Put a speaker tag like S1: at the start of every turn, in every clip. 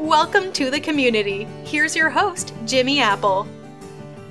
S1: Welcome to the community. Here's your host, Jimmy Apple.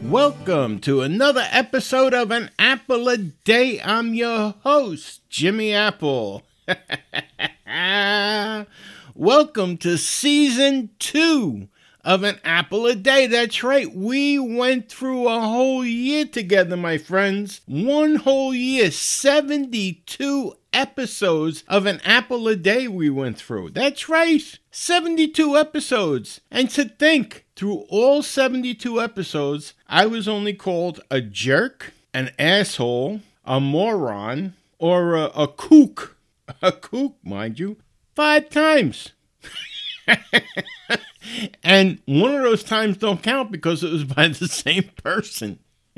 S2: Welcome to another episode of An Apple a Day. I'm your host, Jimmy Apple. Welcome to season two of An Apple a Day. That's right, we went through a whole year together, my friends. One whole year, 72 episodes of An Apple a Day we went through. That's right, 72 episodes. And to think, through all 72 episodes, I was only called a jerk, an asshole, a moron, or a, a kook. A kook, mind you, five times. and one of those times don't count because it was by the same person.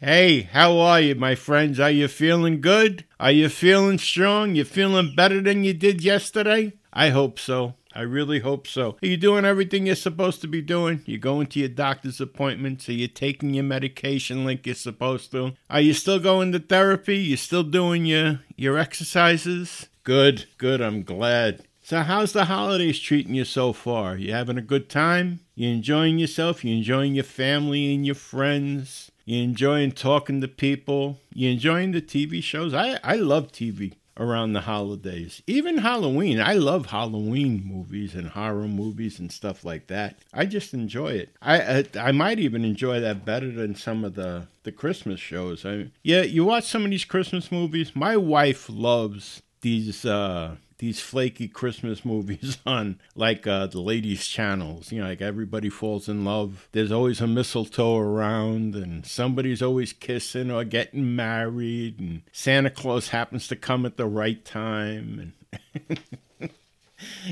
S2: hey, how are you, my friends? Are you feeling good? Are you feeling strong? You feeling better than you did yesterday? I hope so. I really hope so. Are you doing everything you're supposed to be doing? You going to your doctor's appointments? Are you taking your medication like you're supposed to? Are you still going to therapy? You still doing your your exercises? Good, good. I'm glad. So, how's the holidays treating you so far? You having a good time? You enjoying yourself? You enjoying your family and your friends? You enjoying talking to people? You enjoying the TV shows? I, I love TV around the holidays. Even Halloween. I love Halloween movies and horror movies and stuff like that. I just enjoy it. I I, I might even enjoy that better than some of the the Christmas shows. I yeah, you watch some of these Christmas movies. My wife loves these uh these flaky Christmas movies on like uh, the ladies' channels. You know, like everybody falls in love. There's always a mistletoe around, and somebody's always kissing or getting married, and Santa Claus happens to come at the right time, and.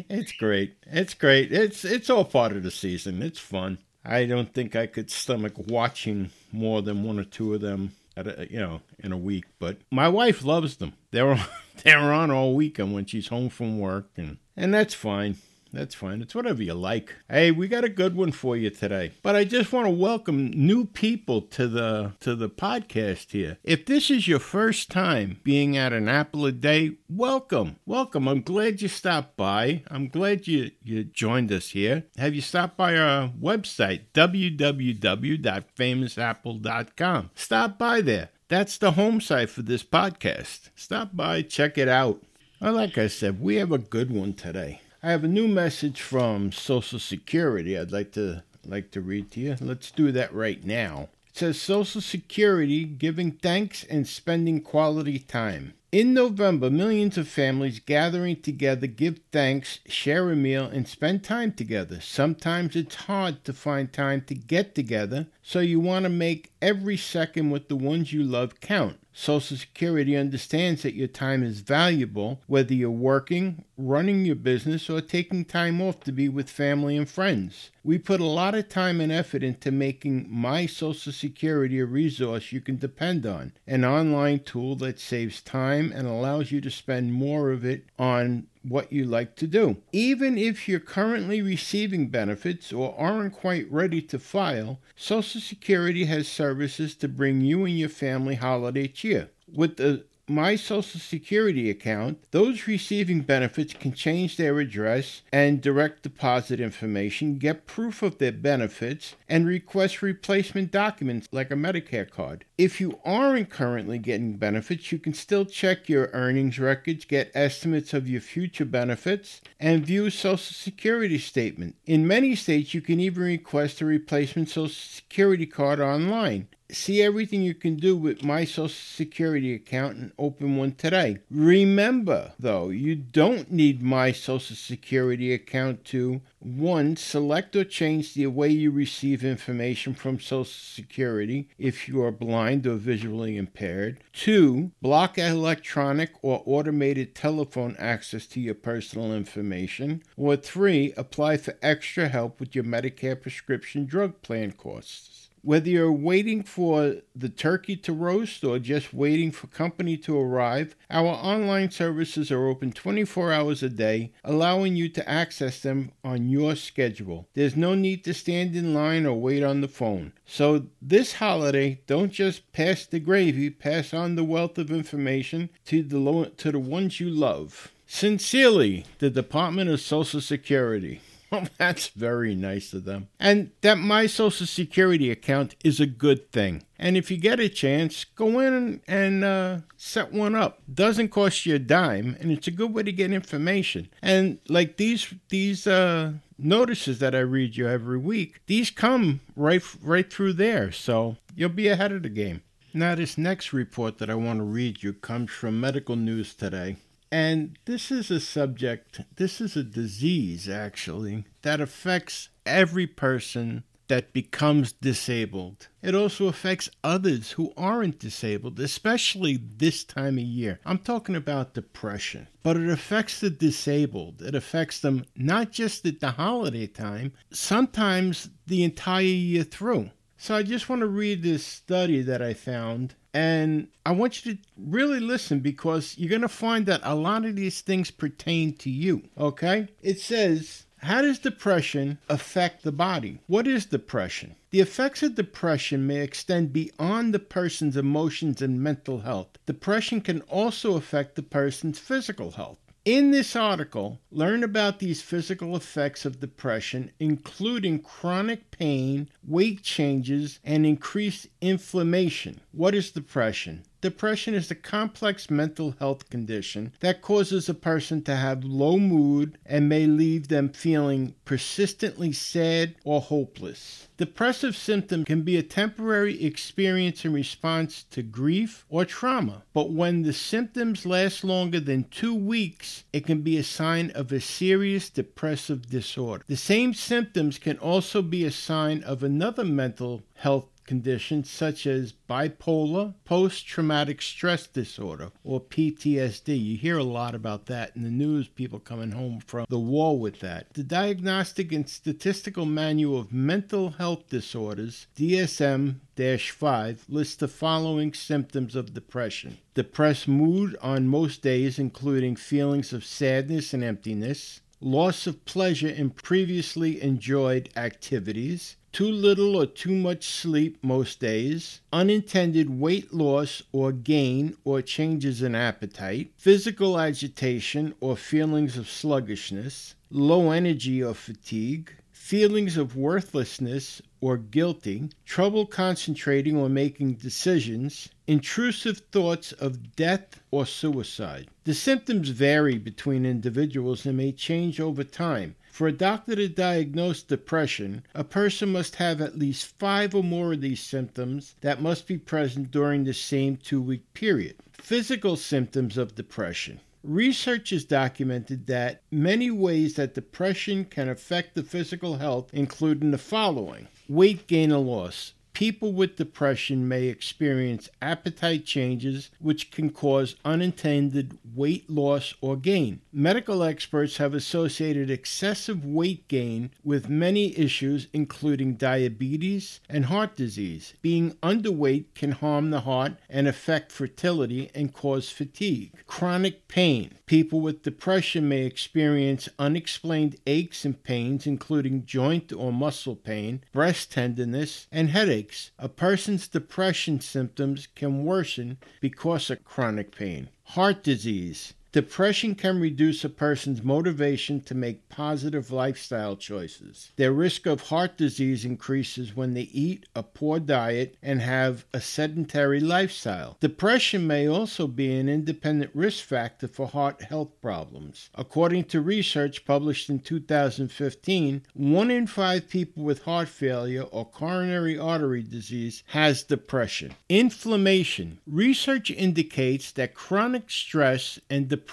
S2: it's great. It's great. It's it's all part of the season. It's fun. I don't think I could stomach watching more than one or two of them at a, you know in a week. But my wife loves them. They're they're on all weekend when she's home from work, and and that's fine. That's fine. It's whatever you like. Hey, we got a good one for you today. But I just want to welcome new people to the to the podcast here. If this is your first time being at an apple a day, welcome. Welcome. I'm glad you stopped by. I'm glad you you joined us here. Have you stopped by our website www.famousapple.com? Stop by there. That's the home site for this podcast. Stop by, check it out. Well, like I said, we have a good one today. I have a new message from Social Security I'd like to like to read to you. Let's do that right now. It says Social Security giving thanks and spending quality time. In November, millions of families gathering together give thanks, share a meal, and spend time together. Sometimes it's hard to find time to get together, so you want to make every second with the ones you love count. Social Security understands that your time is valuable, whether you're working, running your business, or taking time off to be with family and friends. We put a lot of time and effort into making My Social Security a resource you can depend on, an online tool that saves time and allows you to spend more of it on what you like to do. Even if you're currently receiving benefits or aren't quite ready to file, Social Security has services to bring you and your family holiday cheer. With the my Social Security account, those receiving benefits can change their address and direct deposit information, get proof of their benefits, and request replacement documents like a Medicare card. If you aren't currently getting benefits, you can still check your earnings records, get estimates of your future benefits, and view Social Security statement. In many states, you can even request a replacement Social Security card online. See everything you can do with my Social Security account and open one today. Remember, though, you don't need my Social Security account to 1. Select or change the way you receive information from Social Security if you are blind or visually impaired. 2. Block electronic or automated telephone access to your personal information. Or 3. Apply for extra help with your Medicare prescription drug plan costs. Whether you're waiting for the turkey to roast or just waiting for company to arrive, our online services are open 24 hours a day, allowing you to access them on your schedule. There's no need to stand in line or wait on the phone. So, this holiday, don't just pass the gravy, pass on the wealth of information to the, lo- to the ones you love. Sincerely, the Department of Social Security. Well, that's very nice of them. And that my Social Security account is a good thing. And if you get a chance, go in and uh, set one up. Doesn't cost you a dime, and it's a good way to get information. And like these these uh, notices that I read you every week, these come right right through there. So you'll be ahead of the game. Now, this next report that I want to read you comes from Medical News Today. And this is a subject, this is a disease actually, that affects every person that becomes disabled. It also affects others who aren't disabled, especially this time of year. I'm talking about depression, but it affects the disabled. It affects them not just at the holiday time, sometimes the entire year through. So I just want to read this study that I found and I want you to really listen because you're going to find that a lot of these things pertain to you. Okay? It says, how does depression affect the body? What is depression? The effects of depression may extend beyond the person's emotions and mental health. Depression can also affect the person's physical health. In this article, learn about these physical effects of depression, including chronic pain, weight changes, and increased inflammation. What is depression? Depression is a complex mental health condition that causes a person to have low mood and may leave them feeling persistently sad or hopeless. Depressive symptoms can be a temporary experience in response to grief or trauma, but when the symptoms last longer than two weeks, it can be a sign of a serious depressive disorder. The same symptoms can also be a sign of another mental health conditions such as bipolar, post traumatic stress disorder, or PTSD. You hear a lot about that in the news, people coming home from the war with that. The Diagnostic and Statistical Manual of Mental Health Disorders, DSM 5, lists the following symptoms of depression depressed mood on most days, including feelings of sadness and emptiness. Loss of pleasure in previously enjoyed activities, too little or too much sleep most days, unintended weight loss or gain or changes in appetite, physical agitation or feelings of sluggishness, low energy or fatigue, feelings of worthlessness or guilty, trouble concentrating or making decisions, intrusive thoughts of death or suicide. The symptoms vary between individuals and may change over time. For a doctor to diagnose depression, a person must have at least five or more of these symptoms that must be present during the same two week period. Physical symptoms of depression. Research has documented that many ways that depression can affect the physical health, including the following weight gain or loss, people with depression may experience appetite changes which can cause unintended weight loss or gain. Medical experts have associated excessive weight gain with many issues, including diabetes and heart disease. Being underweight can harm the heart and affect fertility and cause fatigue. Chronic pain. People with depression may experience unexplained aches and pains, including joint or muscle pain, breast tenderness, and headaches. A person's depression symptoms can worsen because of chronic pain. Heart disease. Depression can reduce a person's motivation to make positive lifestyle choices. Their risk of heart disease increases when they eat a poor diet and have a sedentary lifestyle. Depression may also be an independent risk factor for heart health problems. According to research published in 2015, one in five people with heart failure or coronary artery disease has depression. Inflammation. Research indicates that chronic stress and depression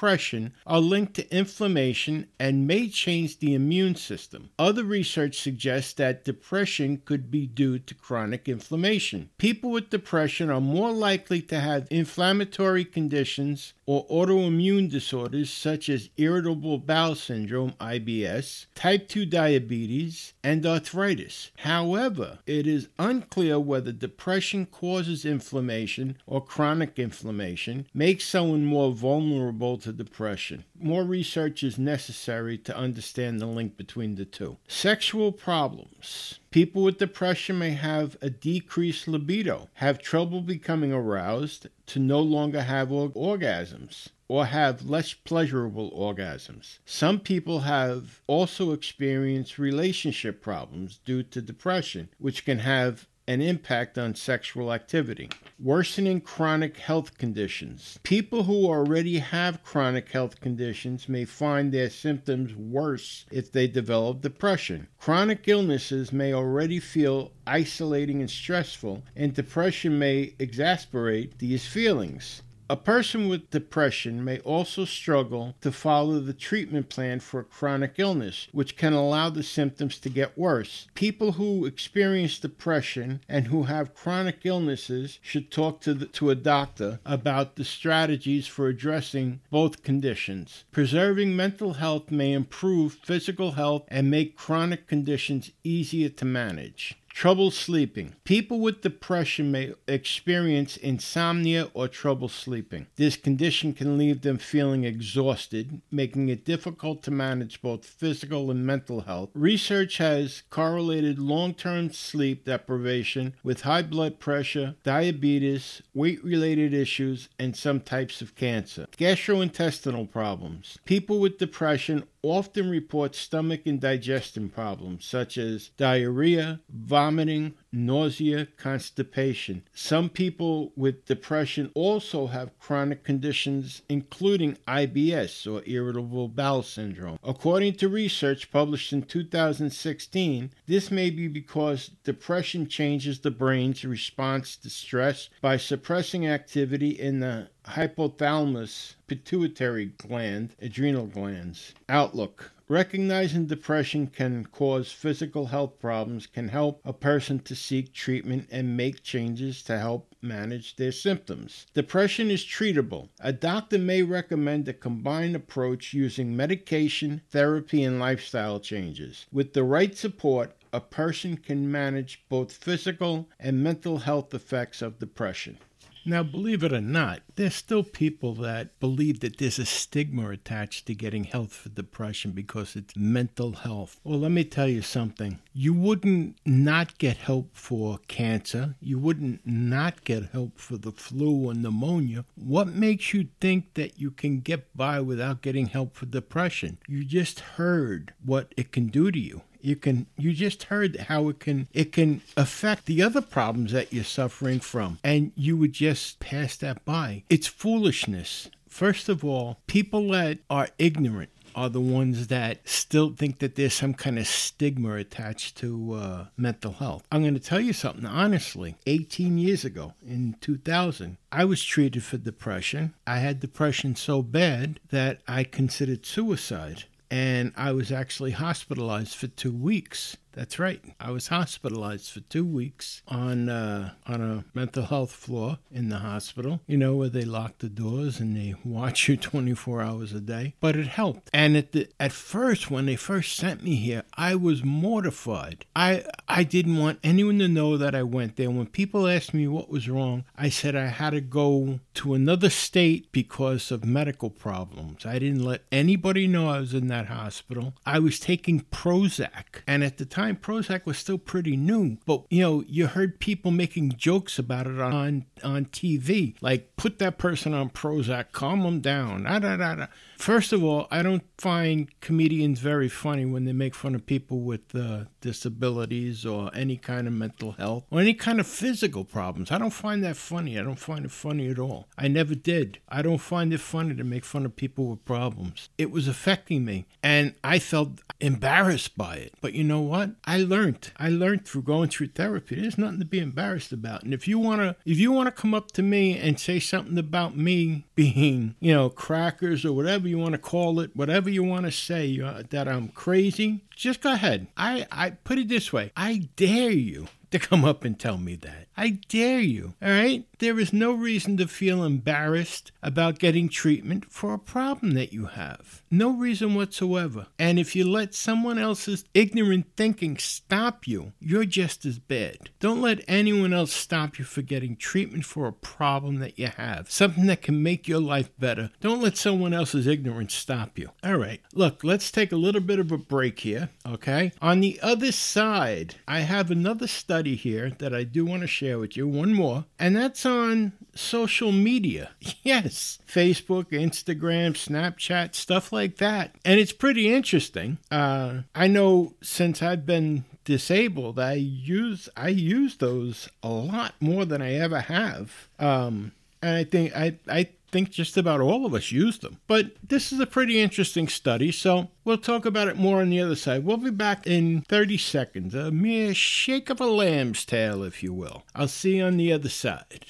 S2: are linked to inflammation and may change the immune system. Other research suggests that depression could be due to chronic inflammation. People with depression are more likely to have inflammatory conditions or autoimmune disorders such as irritable bowel syndrome, IBS, type 2 diabetes, and arthritis. However, it is unclear whether depression causes inflammation or chronic inflammation, makes someone more vulnerable to depression. More research is necessary to understand the link between the two. Sexual problems. People with depression may have a decreased libido, have trouble becoming aroused, to no longer have orgasms or have less pleasurable orgasms. Some people have also experienced relationship problems due to depression, which can have an impact on sexual activity. Worsening chronic health conditions. People who already have chronic health conditions may find their symptoms worse if they develop depression. Chronic illnesses may already feel isolating and stressful, and depression may exacerbate these feelings. A person with depression may also struggle to follow the treatment plan for a chronic illness, which can allow the symptoms to get worse. People who experience depression and who have chronic illnesses should talk to, the, to a doctor about the strategies for addressing both conditions. Preserving mental health may improve physical health and make chronic conditions easier to manage. Trouble sleeping. People with depression may experience insomnia or trouble sleeping. This condition can leave them feeling exhausted, making it difficult to manage both physical and mental health. Research has correlated long term sleep deprivation with high blood pressure, diabetes, weight related issues, and some types of cancer. Gastrointestinal problems. People with depression often report stomach and digestion problems such as diarrhea, vomiting, nausea, constipation. Some people with depression also have chronic conditions, including IBS or irritable bowel syndrome. According to research published in 2016, this may be because depression changes the brain's response to stress by suppressing activity in the hypothalamus, pituitary gland, adrenal glands. Outlook Recognizing depression can cause physical health problems can help a person to seek treatment and make changes to help manage their symptoms. Depression is treatable. A doctor may recommend a combined approach using medication, therapy, and lifestyle changes. With the right support, a person can manage both physical and mental health effects of depression. Now, believe it or not, there's still people that believe that there's a stigma attached to getting help for depression because it's mental health. Well, let me tell you something. You wouldn't not get help for cancer. You wouldn't not get help for the flu or pneumonia. What makes you think that you can get by without getting help for depression? You just heard what it can do to you you can you just heard how it can it can affect the other problems that you're suffering from and you would just pass that by it's foolishness first of all people that are ignorant are the ones that still think that there's some kind of stigma attached to uh, mental health. I'm going to tell you something honestly. 18 years ago, in 2000, I was treated for depression. I had depression so bad that I considered suicide and I was actually hospitalized for two weeks. That's right. I was hospitalized for two weeks on uh, on a mental health floor in the hospital. You know where they lock the doors and they watch you 24 hours a day. But it helped. And at the at first, when they first sent me here, I was mortified. I I didn't want anyone to know that I went there. When people asked me what was wrong, I said I had to go to another state because of medical problems. I didn't let anybody know I was in that hospital. I was taking Prozac, and at the time time, Prozac was still pretty new. But, you know, you heard people making jokes about it on, on TV. Like, put that person on Prozac, calm them down. Da, da, da, da. First of all, I don't find comedians very funny when they make fun of people with uh, disabilities or any kind of mental health or any kind of physical problems. I don't find that funny. I don't find it funny at all. I never did. I don't find it funny to make fun of people with problems. It was affecting me, and I felt embarrassed by it. But you know what? I learned. I learned through going through therapy. There's nothing to be embarrassed about. And if you wanna, if you wanna come up to me and say something about me being, you know, crackers or whatever you want to call it, whatever you want to say, uh, that I'm crazy, just go ahead. I, I put it this way I dare you to come up and tell me that. I dare you, all right? There is no reason to feel embarrassed about getting treatment for a problem that you have. No reason whatsoever. And if you let someone else's ignorant thinking stop you, you're just as bad. Don't let anyone else stop you for getting treatment for a problem that you have, something that can make your life better. Don't let someone else's ignorance stop you. All right, look, let's take a little bit of a break here, okay? On the other side, I have another study here that I do want to share with you, one more, and that's on social media. Yes, Facebook, Instagram, Snapchat, stuff like that. And it's pretty interesting. Uh, I know since I've been disabled, I use I use those a lot more than I ever have. Um, and I think I I think just about all of us use them. But this is a pretty interesting study, so we'll talk about it more on the other side. We'll be back in 30 seconds, a mere shake of a lamb's tail, if you will. I'll see you on the other side.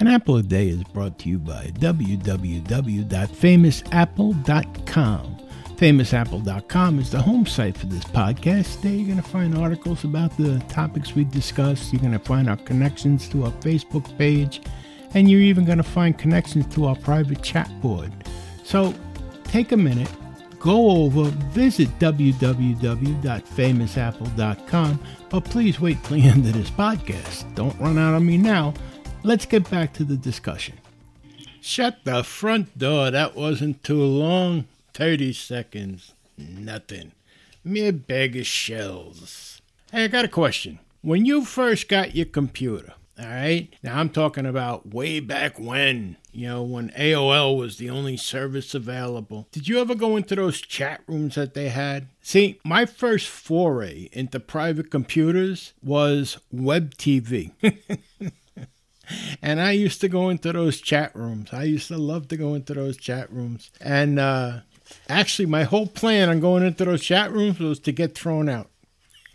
S2: An Apple a Day is brought to you by www.famousapple.com. FamousApple.com is the home site for this podcast. There you're going to find articles about the topics we discuss. You're going to find our connections to our Facebook page and you're even going to find connections to our private chat board. So take a minute, go over, visit www.famousapple.com, but please wait till the end of this podcast. Don't run out on me now. Let's get back to the discussion. Shut the front door. That wasn't too long. 30 seconds. Nothing. Mere bag of shells. Hey, I got a question. When you first got your computer, all right. Now I'm talking about way back when, you know, when AOL was the only service available. Did you ever go into those chat rooms that they had? See, my first foray into private computers was web TV. and I used to go into those chat rooms. I used to love to go into those chat rooms. And uh, actually, my whole plan on going into those chat rooms was to get thrown out.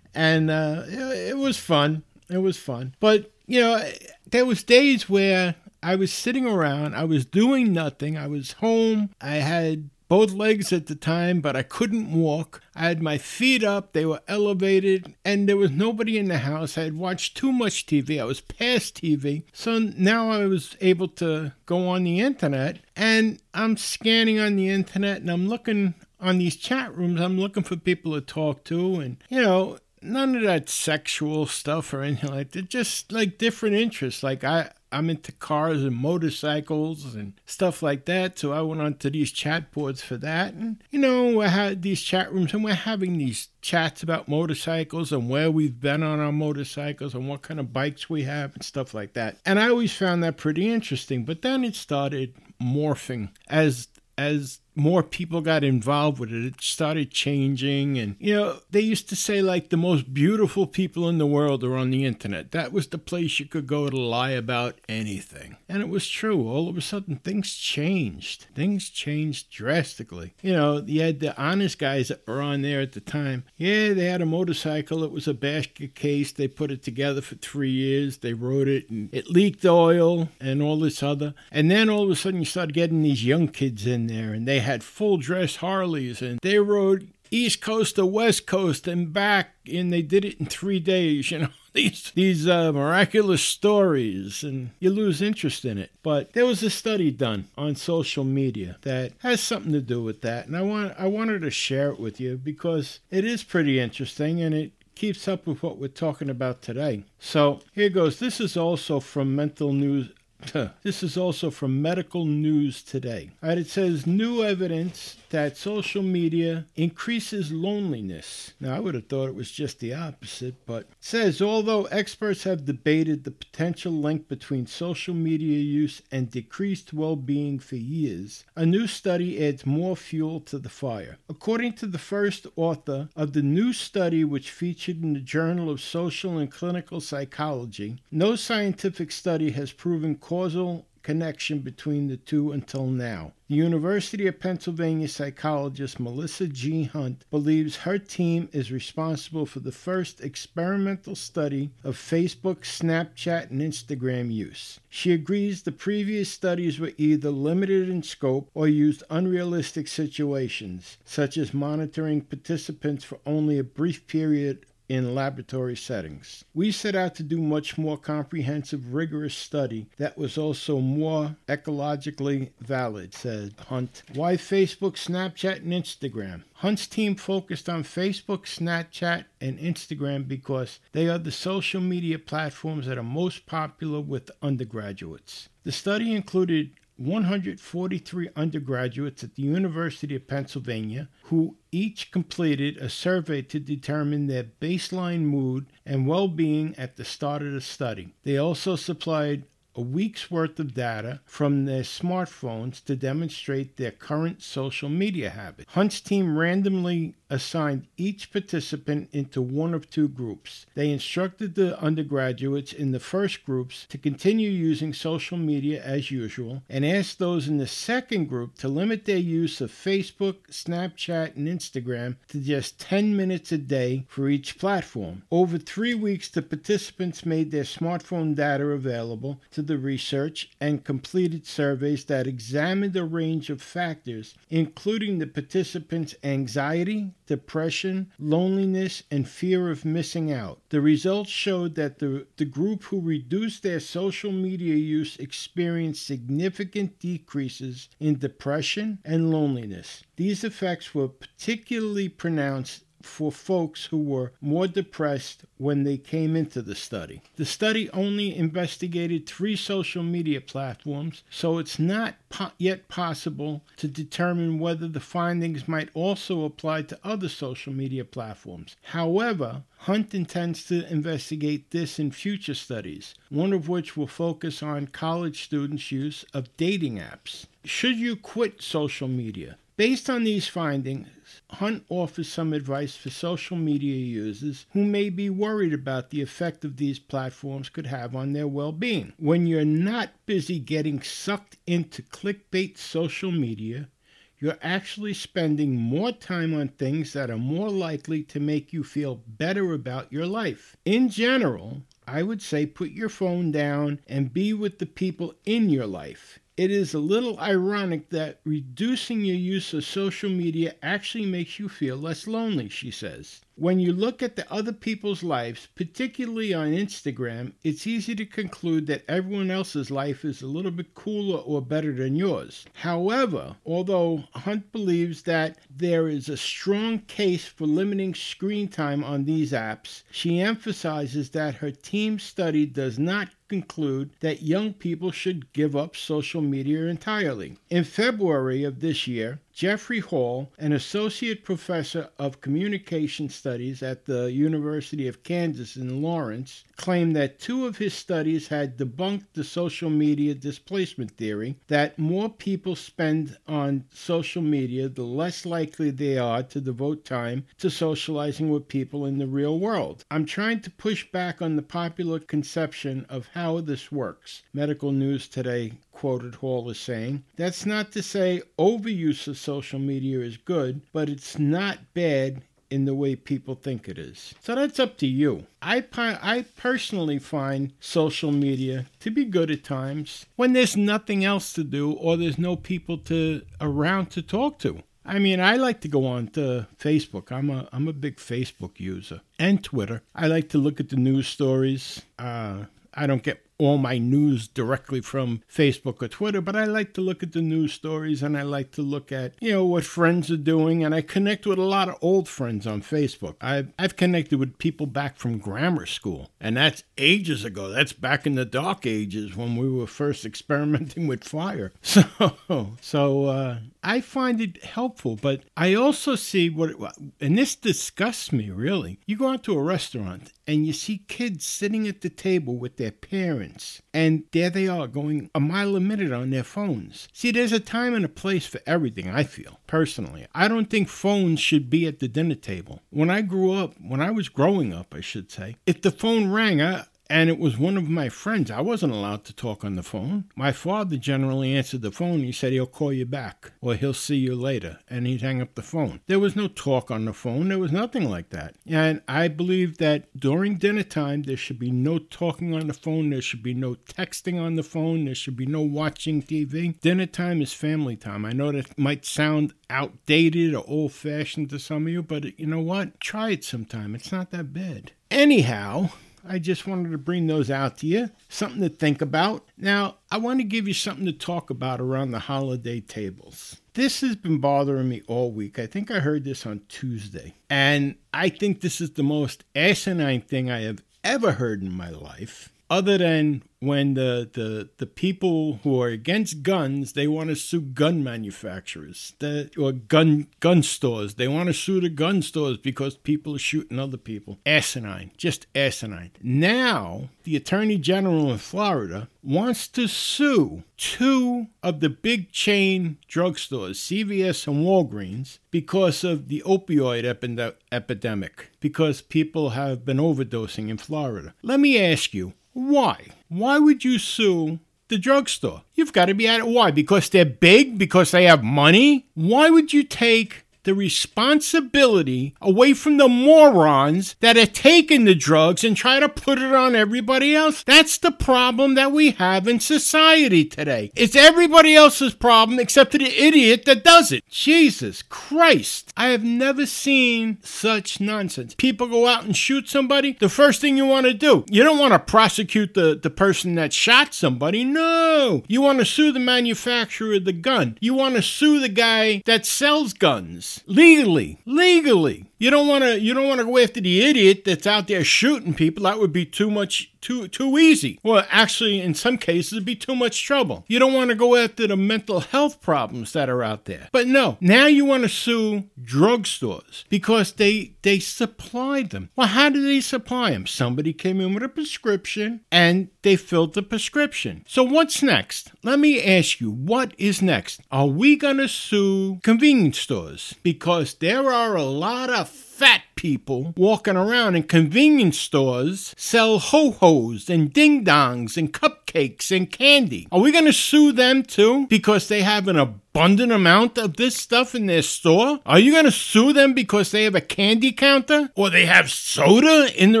S2: and uh, it, it was fun. It was fun. But you know, there was days where I was sitting around. I was doing nothing. I was home. I had both legs at the time, but I couldn't walk. I had my feet up, they were elevated, and there was nobody in the house. I had watched too much TV. I was past TV. So now I was able to go on the internet, and I'm scanning on the internet and I'm looking on these chat rooms. I'm looking for people to talk to, and you know, none of that sexual stuff or anything like that. Just like different interests. Like I, I'm into cars and motorcycles and stuff like that. So I went onto these chat boards for that. And, you know, I had these chat rooms and we're having these chats about motorcycles and where we've been on our motorcycles and what kind of bikes we have and stuff like that. And I always found that pretty interesting. But then it started morphing as as more people got involved with it, it started changing. And, you know, they used to say, like, the most beautiful people in the world are on the internet. That was the place you could go to lie about anything. And it was true. All of a sudden, things changed. Things changed drastically. You know, you had the honest guys that were on there at the time. Yeah, they had a motorcycle. It was a basket case. They put it together for three years. They rode it, and it leaked oil and all this other. And then all of a sudden, you started getting these young kids in there, and they had full dress Harleys and they rode East Coast to West Coast and back, and they did it in three days. You know these these uh, miraculous stories, and you lose interest in it. But there was a study done on social media that has something to do with that, and I want I wanted to share it with you because it is pretty interesting and it keeps up with what we're talking about today. So here goes. This is also from Mental News This is also from Medical News Today. Right, it says new evidence that social media increases loneliness. Now, I would have thought it was just the opposite, but it says although experts have debated the potential link between social media use and decreased well being for years, a new study adds more fuel to the fire. According to the first author of the new study, which featured in the Journal of Social and Clinical Psychology, no scientific study has proven causal connection between the two until now. The University of Pennsylvania psychologist Melissa G. Hunt believes her team is responsible for the first experimental study of Facebook, Snapchat, and Instagram use. She agrees the previous studies were either limited in scope or used unrealistic situations, such as monitoring participants for only a brief period in laboratory settings. We set out to do much more comprehensive, rigorous study that was also more ecologically valid, said Hunt. Why Facebook, Snapchat, and Instagram? Hunt's team focused on Facebook, Snapchat, and Instagram because they are the social media platforms that are most popular with undergraduates. The study included 143 undergraduates at the University of Pennsylvania who each completed a survey to determine their baseline mood and well being at the start of the study. They also supplied a week's worth of data from their smartphones to demonstrate their current social media habits. Hunt's team randomly assigned each participant into one of two groups. They instructed the undergraduates in the first groups to continue using social media as usual and asked those in the second group to limit their use of Facebook, Snapchat, and Instagram to just 10 minutes a day for each platform. Over three weeks, the participants made their smartphone data available to the research and completed surveys that examined a range of factors, including the participants' anxiety, depression, loneliness, and fear of missing out. The results showed that the, the group who reduced their social media use experienced significant decreases in depression and loneliness. These effects were particularly pronounced for folks who were more depressed when they came into the study. The study only investigated three social media platforms, so it's not po- yet possible to determine whether the findings might also apply to other social media platforms. However, Hunt intends to investigate this in future studies, one of which will focus on college students' use of dating apps. Should you quit social media? Based on these findings, Hunt offers some advice for social media users who may be worried about the effect of these platforms could have on their well being. When you're not busy getting sucked into clickbait social media, you're actually spending more time on things that are more likely to make you feel better about your life. In general, I would say put your phone down and be with the people in your life. It is a little ironic that reducing your use of social media actually makes you feel less lonely, she says. When you look at the other people's lives, particularly on Instagram, it's easy to conclude that everyone else's life is a little bit cooler or better than yours. However, although Hunt believes that there is a strong case for limiting screen time on these apps, she emphasizes that her team's study does not conclude that young people should give up social media entirely. In February of this year, Jeffrey Hall, an associate professor of communication studies at the University of Kansas in Lawrence, claimed that two of his studies had debunked the social media displacement theory that more people spend on social media, the less likely they are to devote time to socializing with people in the real world. I'm trying to push back on the popular conception of how this works. Medical News Today quoted Hall as saying. That's not to say overuse of social media is good, but it's not bad in the way people think it is. So that's up to you. I, I personally find social media to be good at times when there's nothing else to do or there's no people to around to talk to. I mean, I like to go on to Facebook. I'm a I'm a big Facebook user and Twitter. I like to look at the news stories. Uh, I don't get all my news directly from Facebook or Twitter, but I like to look at the news stories and I like to look at, you know, what friends are doing. And I connect with a lot of old friends on Facebook. I've, I've connected with people back from grammar school, and that's ages ago. That's back in the dark ages when we were first experimenting with fire. So, so uh, I find it helpful, but I also see what, and this disgusts me really. You go out to a restaurant and you see kids sitting at the table with their parents, and there they are going a mile a minute on their phones. See, there's a time and a place for everything, I feel, personally. I don't think phones should be at the dinner table. When I grew up, when I was growing up, I should say, if the phone rang, I, and it was one of my friends. I wasn't allowed to talk on the phone. My father generally answered the phone. He said he'll call you back or he'll see you later, and he'd hang up the phone. There was no talk on the phone. There was nothing like that. And I believe that during dinner time, there should be no talking on the phone. There should be no texting on the phone. There should be no watching TV. Dinner time is family time. I know that might sound outdated or old fashioned to some of you, but you know what? Try it sometime. It's not that bad. Anyhow, I just wanted to bring those out to you. Something to think about. Now, I want to give you something to talk about around the holiday tables. This has been bothering me all week. I think I heard this on Tuesday. And I think this is the most asinine thing I have ever heard in my life, other than when the, the, the people who are against guns they want to sue gun manufacturers the, or gun gun stores. They want to sue the gun stores because people are shooting other people. Asinine just asinine. Now the attorney general in florida wants to sue two of the big chain drugstores cvs and walgreens because of the opioid epi- epidemic because people have been overdosing in florida. Let me ask you why? Why would you sue the drugstore? You've got to be at it. Why? Because they're big? Because they have money? Why would you take the responsibility away from the morons that are taking the drugs and try to put it on everybody else. That's the problem that we have in society today. It's everybody else's problem except for the idiot that does it. Jesus Christ. I have never seen such nonsense. People go out and shoot somebody. The first thing you want to do, you don't want to prosecute the, the person that shot somebody. No. You want to sue the manufacturer of the gun. You want to sue the guy that sells guns legally, legally. You don't want to you don't want to go after the idiot that's out there shooting people. That would be too much too too easy. Well, actually in some cases it'd be too much trouble. You don't want to go after the mental health problems that are out there. But no, now you want to sue drugstores because they they supplied them. Well, how did they supply them? Somebody came in with a prescription and they filled the prescription. So what's next? Let me ask you, what is next? Are we going to sue convenience stores because there are a lot of fat people walking around in convenience stores sell ho hos and ding dongs and cupcakes and candy. Are we going to sue them too because they have an abundant amount of this stuff in their store? Are you going to sue them because they have a candy counter or they have soda in the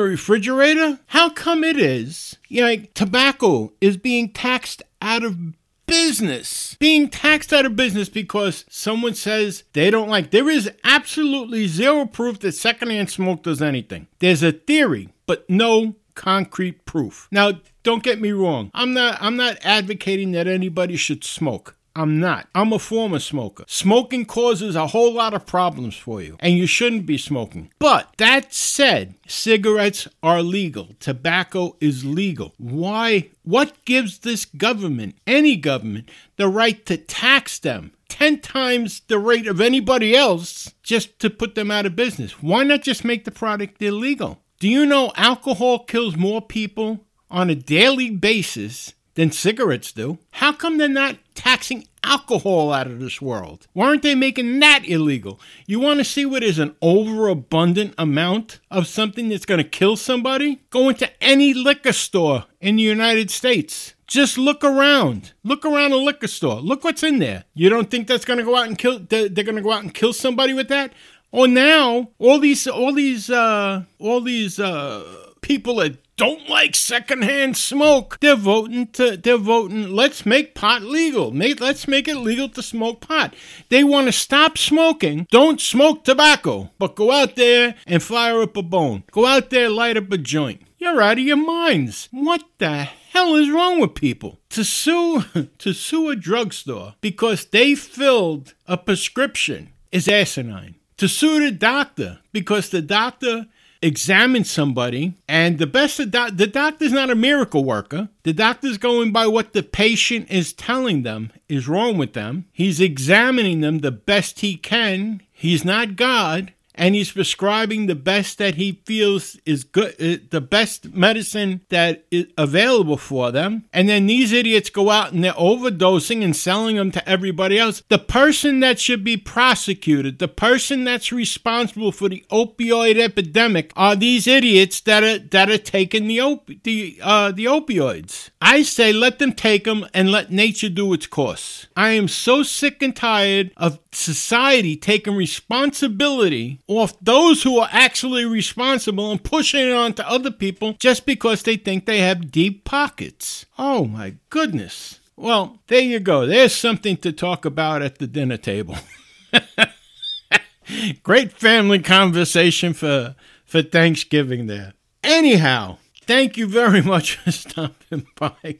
S2: refrigerator? How come it is, you know, like, tobacco is being taxed out of business, being taxed out of business because someone says they don't like. There is absolutely zero proof that secondhand smoke does anything. There's a theory, but no concrete proof. Now, don't get me wrong. I'm not I'm not advocating that anybody should smoke. I'm not. I'm a former smoker. Smoking causes a whole lot of problems for you, and you shouldn't be smoking. But that said, cigarettes are legal. Tobacco is legal. Why? What gives this government, any government, the right to tax them? 10 times the rate of anybody else just to put them out of business. Why not just make the product illegal? Do you know alcohol kills more people on a daily basis than cigarettes do. How come they're not taxing alcohol out of this world? Why aren't they making that illegal? You want to see what is an overabundant amount of something that's going to kill somebody? Go into any liquor store in the United States. Just look around. Look around a liquor store. Look what's in there. You don't think that's going to go out and kill? They're going to go out and kill somebody with that? Oh, now all these, all these, uh, all these uh, people that don't like secondhand smoke. They're voting to they're voting let's make pot legal. Make, let's make it legal to smoke pot. They want to stop smoking. Don't smoke tobacco, but go out there and fire up a bone. Go out there light up a joint. You're out of your minds. What the hell is wrong with people? To sue to sue a drugstore because they filled a prescription is asinine. To sue the doctor because the doctor examine somebody, and the best the, doc- the doctor's not a miracle worker. The doctor's going by what the patient is telling them is wrong with them. He's examining them the best he can. He's not God and he's prescribing the best that he feels is good, uh, the best medicine that is available for them. And then these idiots go out and they're overdosing and selling them to everybody else. The person that should be prosecuted, the person that's responsible for the opioid epidemic, are these idiots that are that are taking the op- the uh, the opioids. I say let them take them and let nature do its course. I am so sick and tired of society taking responsibility off those who are actually responsible and pushing it on to other people just because they think they have deep pockets. Oh my goodness. Well, there you go. There's something to talk about at the dinner table. Great family conversation for for Thanksgiving there. Anyhow, thank you very much for stopping by.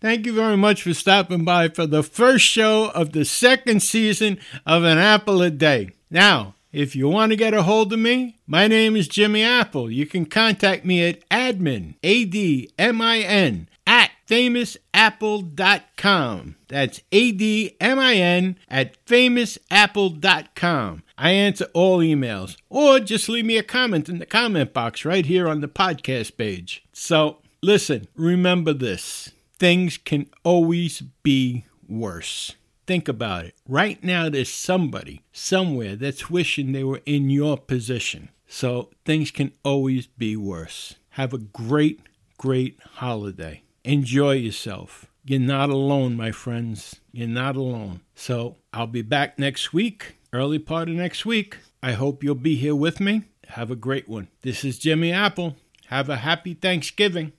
S2: Thank you very much for stopping by for the first show of the second season of An Apple a Day. Now, if you want to get a hold of me, my name is Jimmy Apple. You can contact me at admin, A-D-M-I-N, at famousapple.com. That's A-D-M-I-N at famousapple.com. I answer all emails. Or just leave me a comment in the comment box right here on the podcast page. So, listen, remember this. Things can always be worse. Think about it. Right now, there's somebody somewhere that's wishing they were in your position. So things can always be worse. Have a great, great holiday. Enjoy yourself. You're not alone, my friends. You're not alone. So I'll be back next week, early part of next week. I hope you'll be here with me. Have a great one. This is Jimmy Apple. Have a happy Thanksgiving.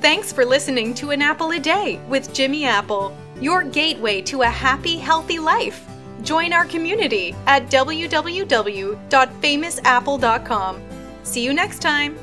S1: Thanks for listening to An Apple a Day with Jimmy Apple, your gateway to a happy, healthy life. Join our community at www.famousapple.com. See you next time.